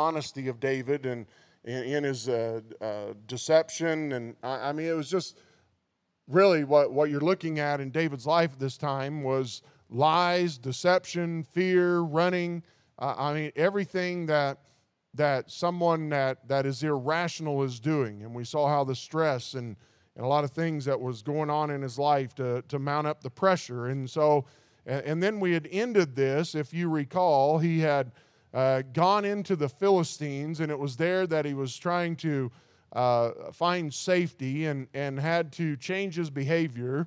honesty of David and in, his uh, uh, deception. And I, I mean, it was just really what, what you're looking at in David's life at this time was lies, deception, fear, running. Uh, I mean, everything that that someone that, that is irrational is doing. And we saw how the stress and, and a lot of things that was going on in his life to, to mount up the pressure. And so, and then we had ended this, if you recall, he had uh, gone into the Philistines, and it was there that he was trying to uh, find safety and, and had to change his behavior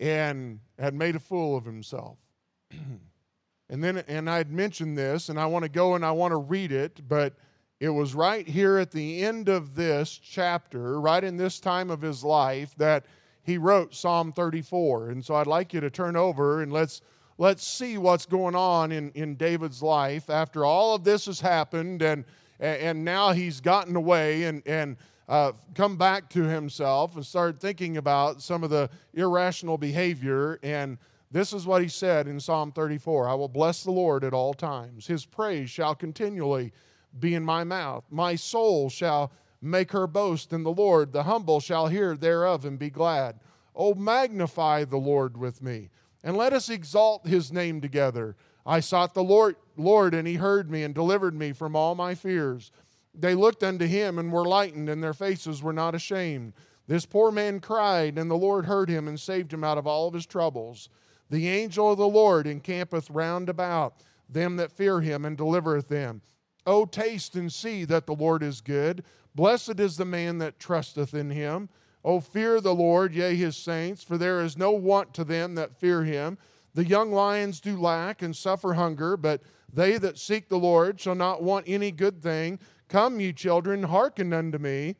and had made a fool of himself. and then, and I had mentioned this, and I want to go and I want to read it, but it was right here at the end of this chapter, right in this time of his life, that he wrote Psalm 34. And so I'd like you to turn over and let's let's see what's going on in, in David's life after all of this has happened and and now he's gotten away and and uh, come back to himself and started thinking about some of the irrational behavior. And this is what he said in Psalm 34 I will bless the Lord at all times. His praise shall continually be in my mouth. My soul shall make her boast in the Lord. The humble shall hear thereof and be glad. Oh, magnify the Lord with me, and let us exalt his name together. I sought the Lord, Lord, and he heard me and delivered me from all my fears. They looked unto him and were lightened, and their faces were not ashamed. This poor man cried, and the Lord heard him and saved him out of all of his troubles. The angel of the Lord encampeth round about them that fear him and delivereth them. O taste and see that the Lord is good. Blessed is the man that trusteth in him. O fear the Lord, yea, his saints, for there is no want to them that fear him. The young lions do lack and suffer hunger, but they that seek the Lord shall not want any good thing. Come, ye children, hearken unto me.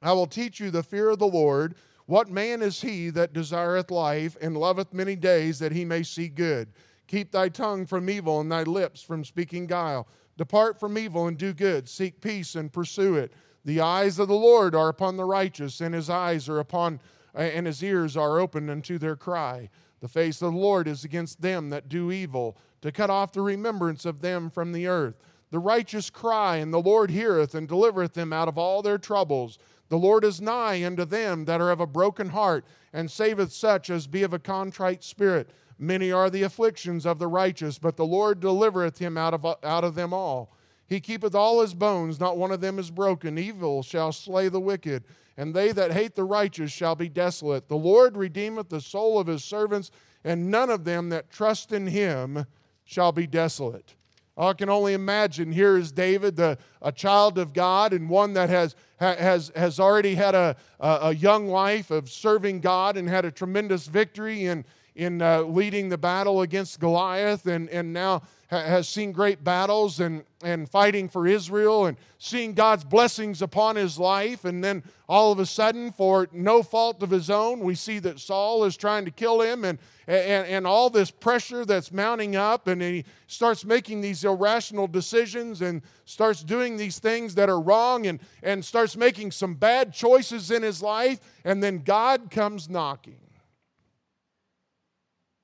I will teach you the fear of the Lord. What man is he that desireth life and loveth many days that he may see good? Keep thy tongue from evil and thy lips from speaking guile. Depart from evil and do good. Seek peace and pursue it. The eyes of the Lord are upon the righteous, and his eyes are upon, uh, and his ears are open unto their cry. The face of the Lord is against them that do evil, to cut off the remembrance of them from the earth. The righteous cry, and the Lord heareth and delivereth them out of all their troubles. The Lord is nigh unto them that are of a broken heart, and saveth such as be of a contrite spirit. Many are the afflictions of the righteous, but the Lord delivereth him out of, out of them all. He keepeth all his bones, not one of them is broken. Evil shall slay the wicked, and they that hate the righteous shall be desolate. The Lord redeemeth the soul of his servants, and none of them that trust in him shall be desolate. I can only imagine here is David, the, a child of God, and one that has, has, has already had a, a young life of serving God and had a tremendous victory in, in uh, leading the battle against Goliath, and, and now has seen great battles and, and fighting for Israel and seeing God's blessings upon his life. And then all of a sudden, for no fault of his own, we see that Saul is trying to kill him and, and, and all this pressure that's mounting up. And he starts making these irrational decisions and starts doing these things that are wrong and, and starts making some bad choices in his life. And then God comes knocking.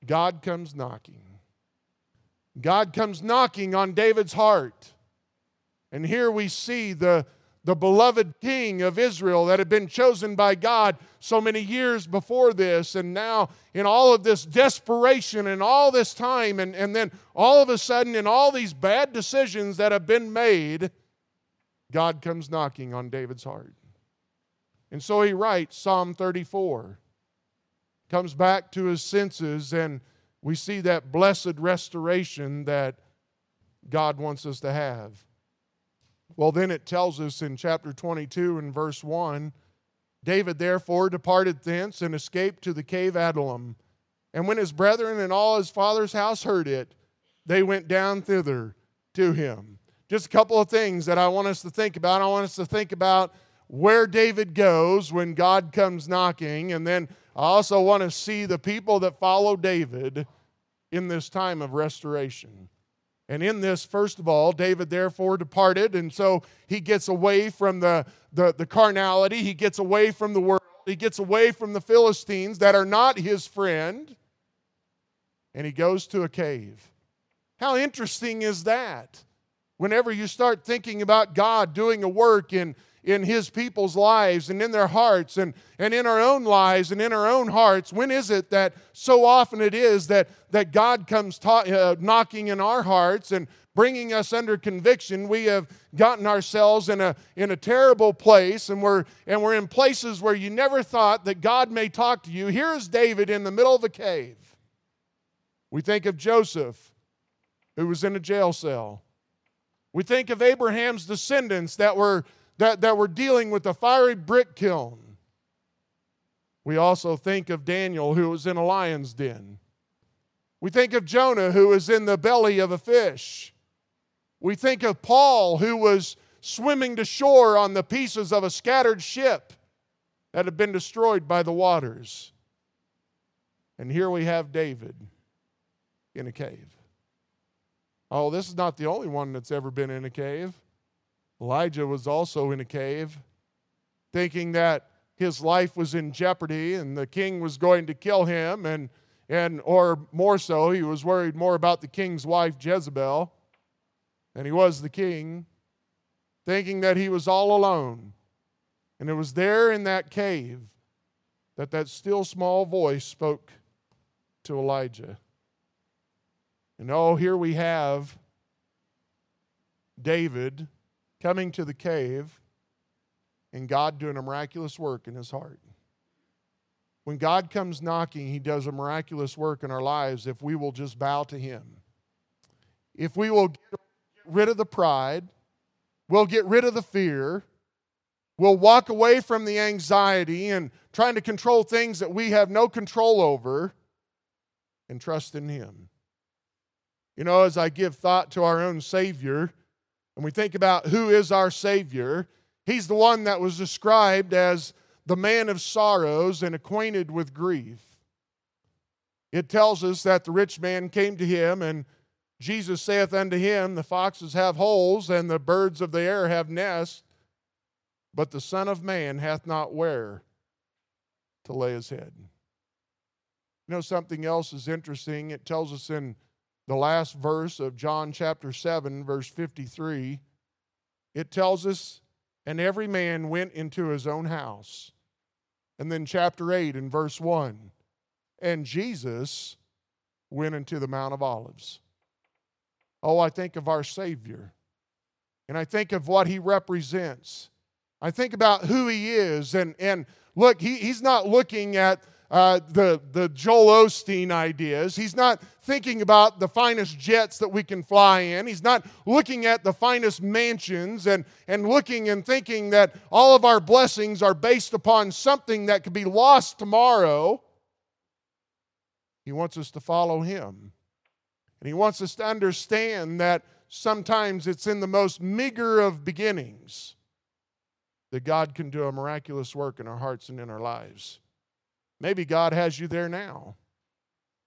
God comes knocking. God comes knocking on David's heart. And here we see the, the beloved king of Israel that had been chosen by God so many years before this. And now, in all of this desperation and all this time, and, and then all of a sudden, in all these bad decisions that have been made, God comes knocking on David's heart. And so he writes Psalm 34, comes back to his senses and we see that blessed restoration that God wants us to have. Well, then it tells us in chapter 22 and verse 1 David therefore departed thence and escaped to the cave Adullam. And when his brethren and all his father's house heard it, they went down thither to him. Just a couple of things that I want us to think about. I want us to think about where David goes when God comes knocking, and then I also want to see the people that follow David in this time of restoration. And in this, first of all, David therefore departed, and so he gets away from the, the, the, carnality, he gets away from the world, he gets away from the Philistines that are not his friend, and he goes to a cave. How interesting is that? whenever you start thinking about God doing a work in, in His people's lives and in their hearts and, and in our own lives and in our own hearts, when is it that so often it is that, that God comes ta- uh, knocking in our hearts and bringing us under conviction? We have gotten ourselves in a, in a terrible place and we're, and we're in places where you never thought that God may talk to you. Here's David in the middle of a cave. We think of Joseph, who was in a jail cell. We think of Abraham's descendants that were that, that were dealing with the fiery brick kiln. We also think of Daniel, who was in a lion's den. We think of Jonah, who was in the belly of a fish. We think of Paul, who was swimming to shore on the pieces of a scattered ship that had been destroyed by the waters. And here we have David in a cave. Oh, this is not the only one that's ever been in a cave. Elijah was also in a cave, thinking that his life was in jeopardy and the king was going to kill him, and, and or more so, he was worried more about the king's wife Jezebel than he was the king, thinking that he was all alone. And it was there in that cave that that still small voice spoke to Elijah. And oh, here we have David coming to the cave and God doing a miraculous work in his heart. When God comes knocking, he does a miraculous work in our lives if we will just bow to him. If we will get rid of the pride, we'll get rid of the fear, we'll walk away from the anxiety and trying to control things that we have no control over and trust in him. You know, as I give thought to our own Savior, and we think about who is our Savior, He's the one that was described as the man of sorrows and acquainted with grief. It tells us that the rich man came to him, and Jesus saith unto him, The foxes have holes, and the birds of the air have nests, but the Son of Man hath not where to lay his head. You know, something else is interesting. It tells us in the last verse of John chapter 7, verse 53, it tells us, and every man went into his own house. And then chapter 8 in verse 1, and Jesus went into the Mount of Olives. Oh, I think of our Savior, and I think of what he represents. I think about who he is, and, and look, he, he's not looking at uh, the, the Joel Osteen ideas. He's not thinking about the finest jets that we can fly in. He's not looking at the finest mansions and, and looking and thinking that all of our blessings are based upon something that could be lost tomorrow. He wants us to follow him. And he wants us to understand that sometimes it's in the most meager of beginnings that God can do a miraculous work in our hearts and in our lives. Maybe God has you there now.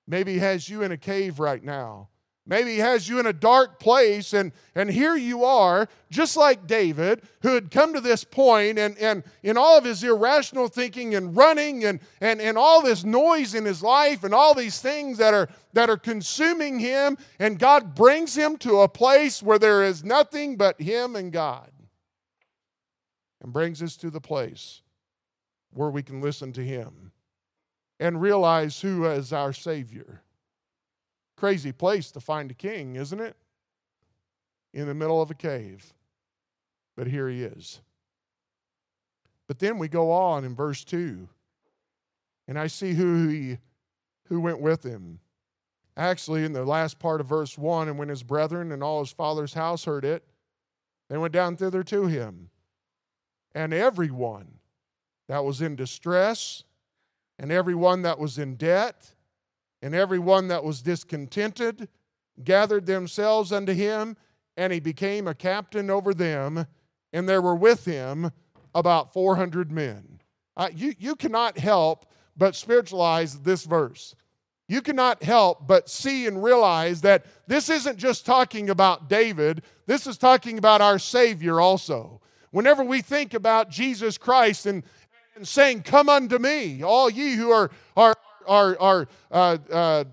Maybe He has you in a cave right now. Maybe He has you in a dark place, and, and here you are, just like David, who had come to this point, and, and in all of his irrational thinking and running and, and, and all this noise in his life and all these things that are, that are consuming him, and God brings him to a place where there is nothing but Him and God, and brings us to the place where we can listen to Him and realize who is our Savior. Crazy place to find a king, isn't it? In the middle of a cave. But here he is. But then we go on in verse 2, and I see who he who went with him. Actually, in the last part of verse 1, and when his brethren and all his father's house heard it, they went down thither to him. And everyone that was in distress and everyone that was in debt, and everyone that was discontented, gathered themselves unto him, and he became a captain over them, and there were with him about 400 men. Uh, you, you cannot help but spiritualize this verse. You cannot help but see and realize that this isn't just talking about David, this is talking about our Savior also. Whenever we think about Jesus Christ and, and saying, Come unto me, all ye who are, are, are, are uh, uh,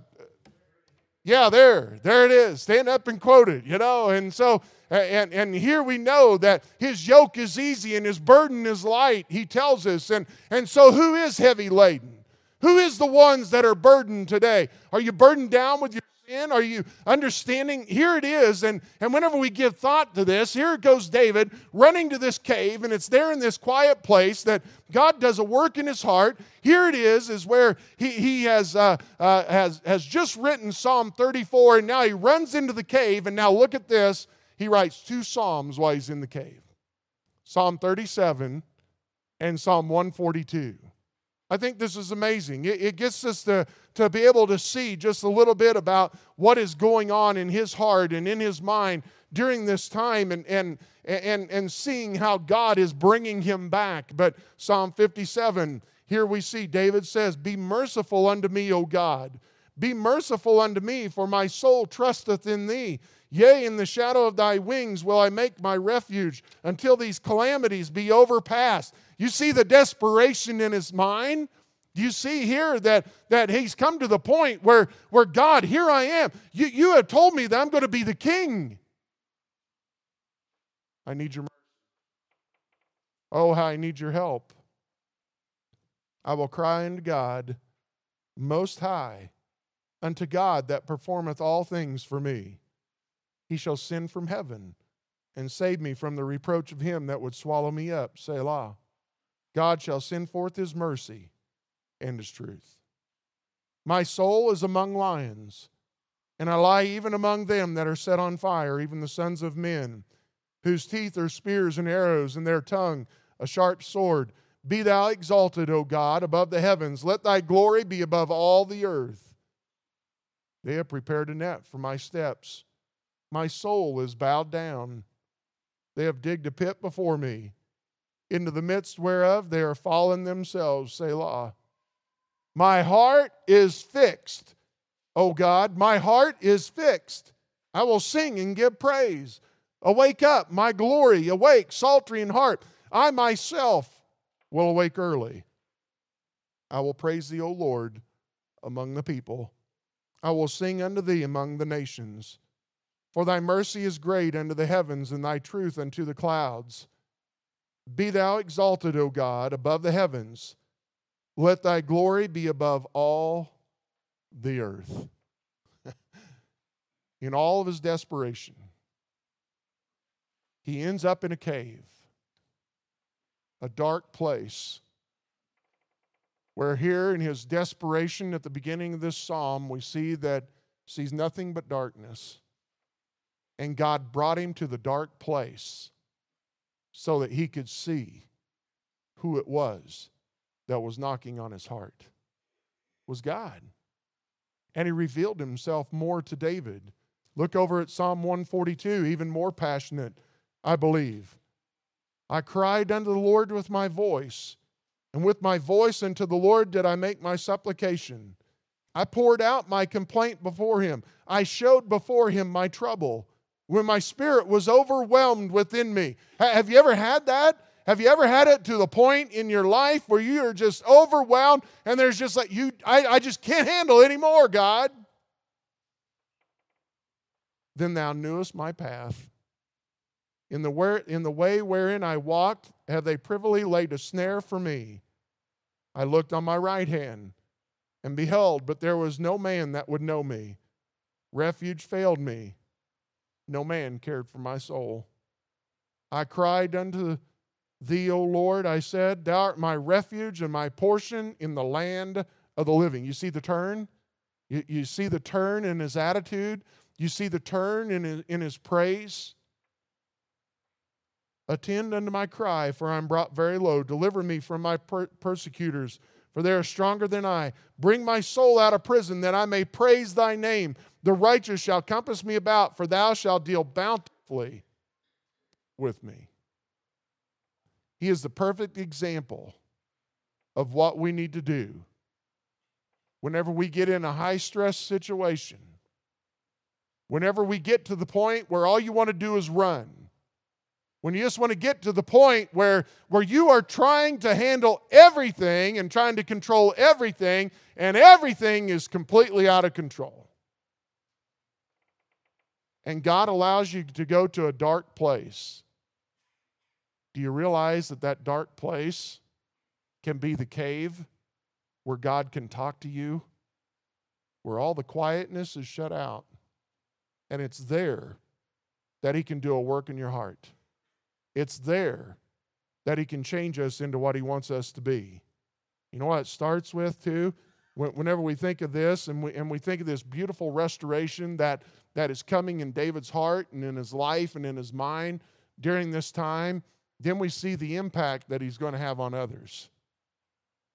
yeah, there, there it is. Stand up and quote it, you know. And so, And, and here we know that his yoke is easy and his burden is light, he tells us. And, and so, who is heavy laden? Who is the ones that are burdened today? Are you burdened down with your sin? Are you understanding? Here it is. And, and whenever we give thought to this, here goes David running to this cave, and it's there in this quiet place that God does a work in his heart. Here it is, is where he, he has, uh, uh, has, has just written Psalm 34, and now he runs into the cave. And now look at this. He writes two Psalms while he's in the cave Psalm 37 and Psalm 142. I think this is amazing. It, it, gets us to, to be able to see just a little bit about what is going on in his heart and in his mind during this time and, and, and, and seeing how God is bringing him back. But Psalm 57, here we see David says, Be merciful unto me, O God. Be merciful unto me, for my soul trusteth in thee. Yea, in the shadow of thy wings will I make my refuge until these calamities be overpassed. You see the desperation in his mind? You see here that, that he's come to the point where, where God, here I am. You, you have told me that I'm going to be the king. I need your mercy. Oh, how I need your help. I will cry unto God most high, unto God that performeth all things for me he shall send from heaven and save me from the reproach of him that would swallow me up. Selah. God shall send forth his mercy and his truth. My soul is among lions, and I lie even among them that are set on fire, even the sons of men, whose teeth are spears and arrows, and their tongue a sharp sword. Be thou exalted, O God, above the heavens. Let thy glory be above all the earth. They have prepared a net for my steps. My soul is bowed down. They have digged a pit before me, into the midst whereof they are fallen themselves. Selah. My heart is fixed, O God. My heart is fixed. I will sing and give praise. Awake up, my glory, awake, psaltery in heart. I myself will awake early. I will praise thee, O Lord, among the people. I will sing unto thee among the nations. For thy mercy is great unto the heavens, and thy truth unto the clouds. Be thou exalted, O God, above the heavens. Let thy glory be above all the earth. in all of his desperation, he ends up in a cave, a dark place, where here in his desperation at the beginning of this psalm, we see that sees nothing but darkness. And God brought him to the dark place so that he could see who it was that was knocking on his heart it was God. And he revealed himself more to David. Look over at Psalm 142, even more passionate, I believe. I cried unto the Lord with my voice, and with my voice unto the Lord did I make my supplication. I poured out my complaint before him. I showed before him my trouble when my spirit was overwhelmed within me. Have you ever had that? Have you ever had it to the point in your life where you are just overwhelmed and there's just like, you, I, I just can't handle anymore, God? Then thou knewest my path. In the, where, in the way wherein I walked, have they privily laid a snare for me. I looked on my right hand, and beheld, but there was no man that would know me. Refuge failed me no man cared for my soul. I cried unto thee, O Lord, I said, Thou art my refuge and my portion in the land of the living. You see the turn? You, you see the turn in his attitude? You see the turn in his, in his praise? Attend unto my cry, for I am brought very low. Deliver me from my per- persecutors, for they are stronger than I. Bring my soul out of prison, that I may praise thy name. The righteous shall compass me about, for thou shalt deal bountifully with me. He is the perfect example of what we need to do whenever we get in a high stress situation. Whenever we get to the point where all you want to do is run when you just want to get to the point where, where you are trying to handle everything and trying to control everything, and everything is completely out of control. and God allows you to go to a dark place, do you realize that that dark place can be the cave where God can talk to you, where all the quietness is shut out? And it's there that He can do a work in your heart. It's there that He can change us into what He wants us to be. You know what it starts with, too? Whenever we think of this and we, and we think of this beautiful restoration that, that is coming in David's heart and in his life and in his mind during this time, then we see the impact that he's going to have on others.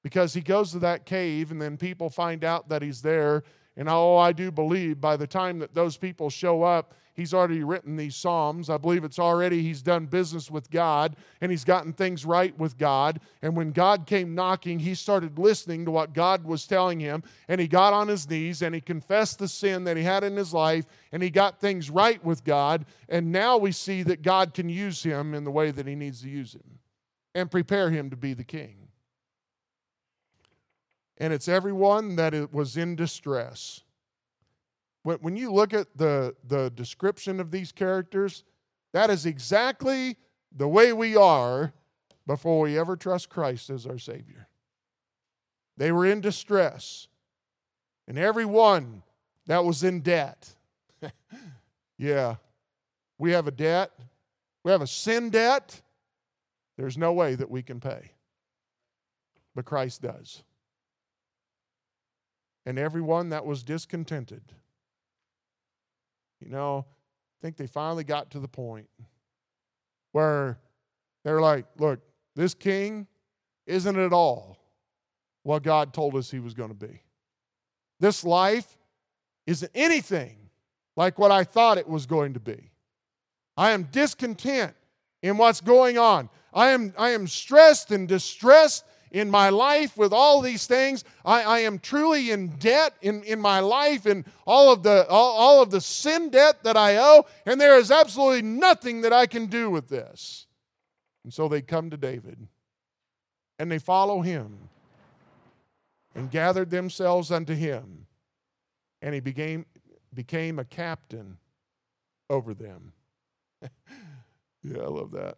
Because he goes to that cave and then people find out that he's there. And oh, I do believe by the time that those people show up, he's already written these Psalms. I believe it's already, he's done business with God and he's gotten things right with God. And when God came knocking, he started listening to what God was telling him. And he got on his knees and he confessed the sin that he had in his life and he got things right with God. And now we see that God can use him in the way that he needs to use him and prepare him to be the king. And it's everyone that was in distress when, when you look at the, the description of these characters, that is exactly the way we are before we ever trust Christ as our Savior. They were in distress, and everyone that was in debt. yeah, we have a debt, we have a sin debt. There's no way that we can pay, but Christ does. And everyone that was discontented you know, I think they finally got to the point where they're like, look, this king isn't at all what God told us he was going to be. This life isn't anything like what I thought it was going to be. I am discontent in what's going on. I am, I am stressed and distressed in my life with all these things. I, I am truly in debt in, in my life and all of, the, all, all of the sin debt that I owe, and there is absolutely nothing that I can do with this. And so they come to David and they follow him and gathered themselves unto him, and he became, became a captain over them. yeah, I love that.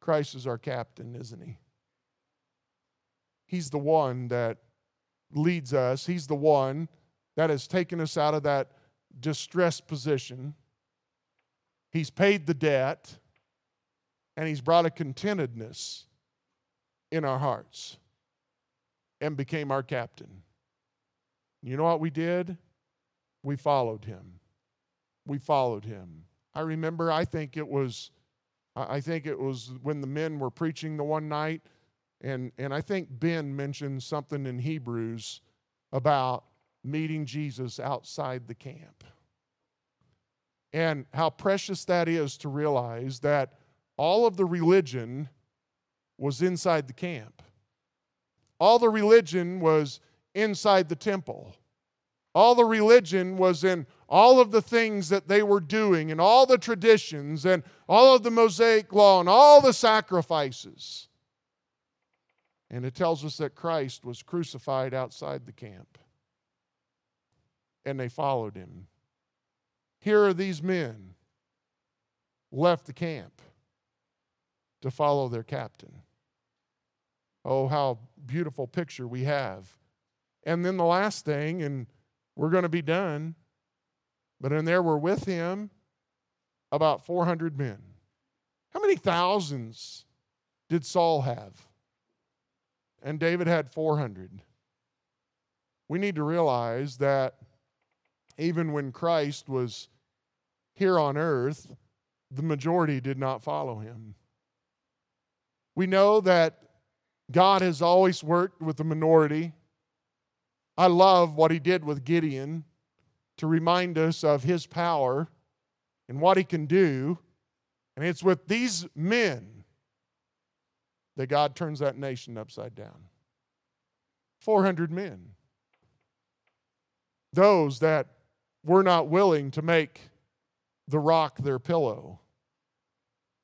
Christ is our captain, isn't he? He's the one that leads us, He's the one that has taken us out of that distressed position. He's paid the debt, and He's brought a contentedness in our hearts and became our captain. You know what we did? We followed him. We followed him. I remember, I think it was, I think it was when the men were preaching the one night and, and I think Ben mentioned something in Hebrews about meeting Jesus outside the camp. And how precious that is to realize that all of the religion was inside the camp. All the religion was inside the temple. All the religion was in all of the things that they were doing and all the traditions and all of the Mosaic law and all the sacrifices. And it tells us that Christ was crucified outside the camp. And they followed him. Here are these men left the camp to follow their captain. Oh, how beautiful picture we have. And then the last thing, and we're going to be done, but in there were with him about 400 men. How many thousands did Saul have? And David had 400. We need to realize that even when Christ was here on earth, the majority did not follow him. We know that God has always worked with the minority. I love what he did with Gideon to remind us of his power and what he can do. And it's with these men that God turns that nation upside down. 400 men. Those that were not willing to make the rock their pillow.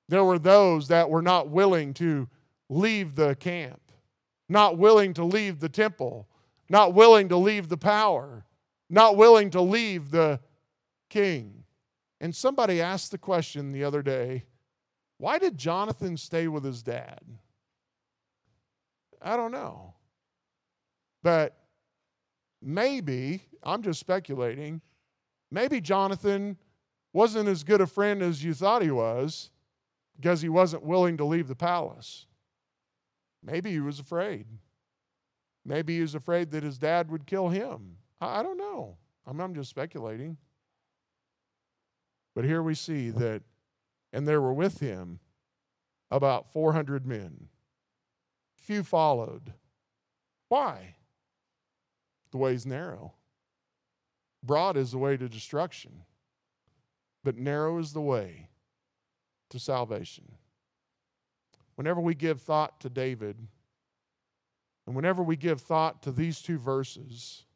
There were those that were not willing to leave the camp, not willing to leave the temple, not willing to leave the power, not willing to leave the king. And somebody asked the question the other day why did Jonathan stay with his dad? I don't know. But maybe, I'm just speculating, maybe Jonathan wasn't as good a friend as you thought he was because he wasn't willing to leave the palace. Maybe he was afraid. Maybe he was afraid that his dad would kill him. I, don't know. I'm, just speculating. But here we see that, and there were with him about 400 men. Few followed. Why? The way's narrow. Broad is the way to destruction, but narrow is the way to salvation. Whenever we give thought to David, and whenever we give thought to these two verses,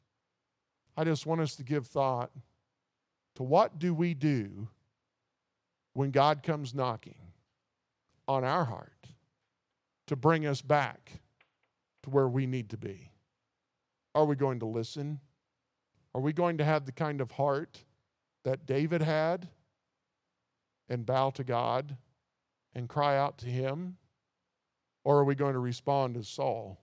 I just want us to give thought to what do we do when God comes knocking on our heart to bring us back to where we need to be? Are we going to listen? Are we going to have the kind of heart that David had and bow to God and cry out to Him? Or are we going to respond as Saul?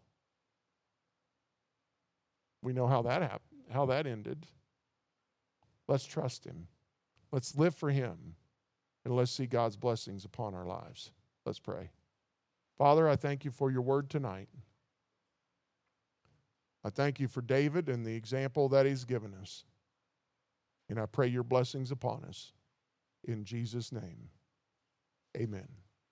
We know how that happened, how that ended. Let's trust Him. Let's live for Him. And let's see God's blessings upon our lives. Let's pray. Father, I thank you for your word tonight. I thank you for David and the example that he's given us. And I pray your blessings upon us. In Jesus' name, amen.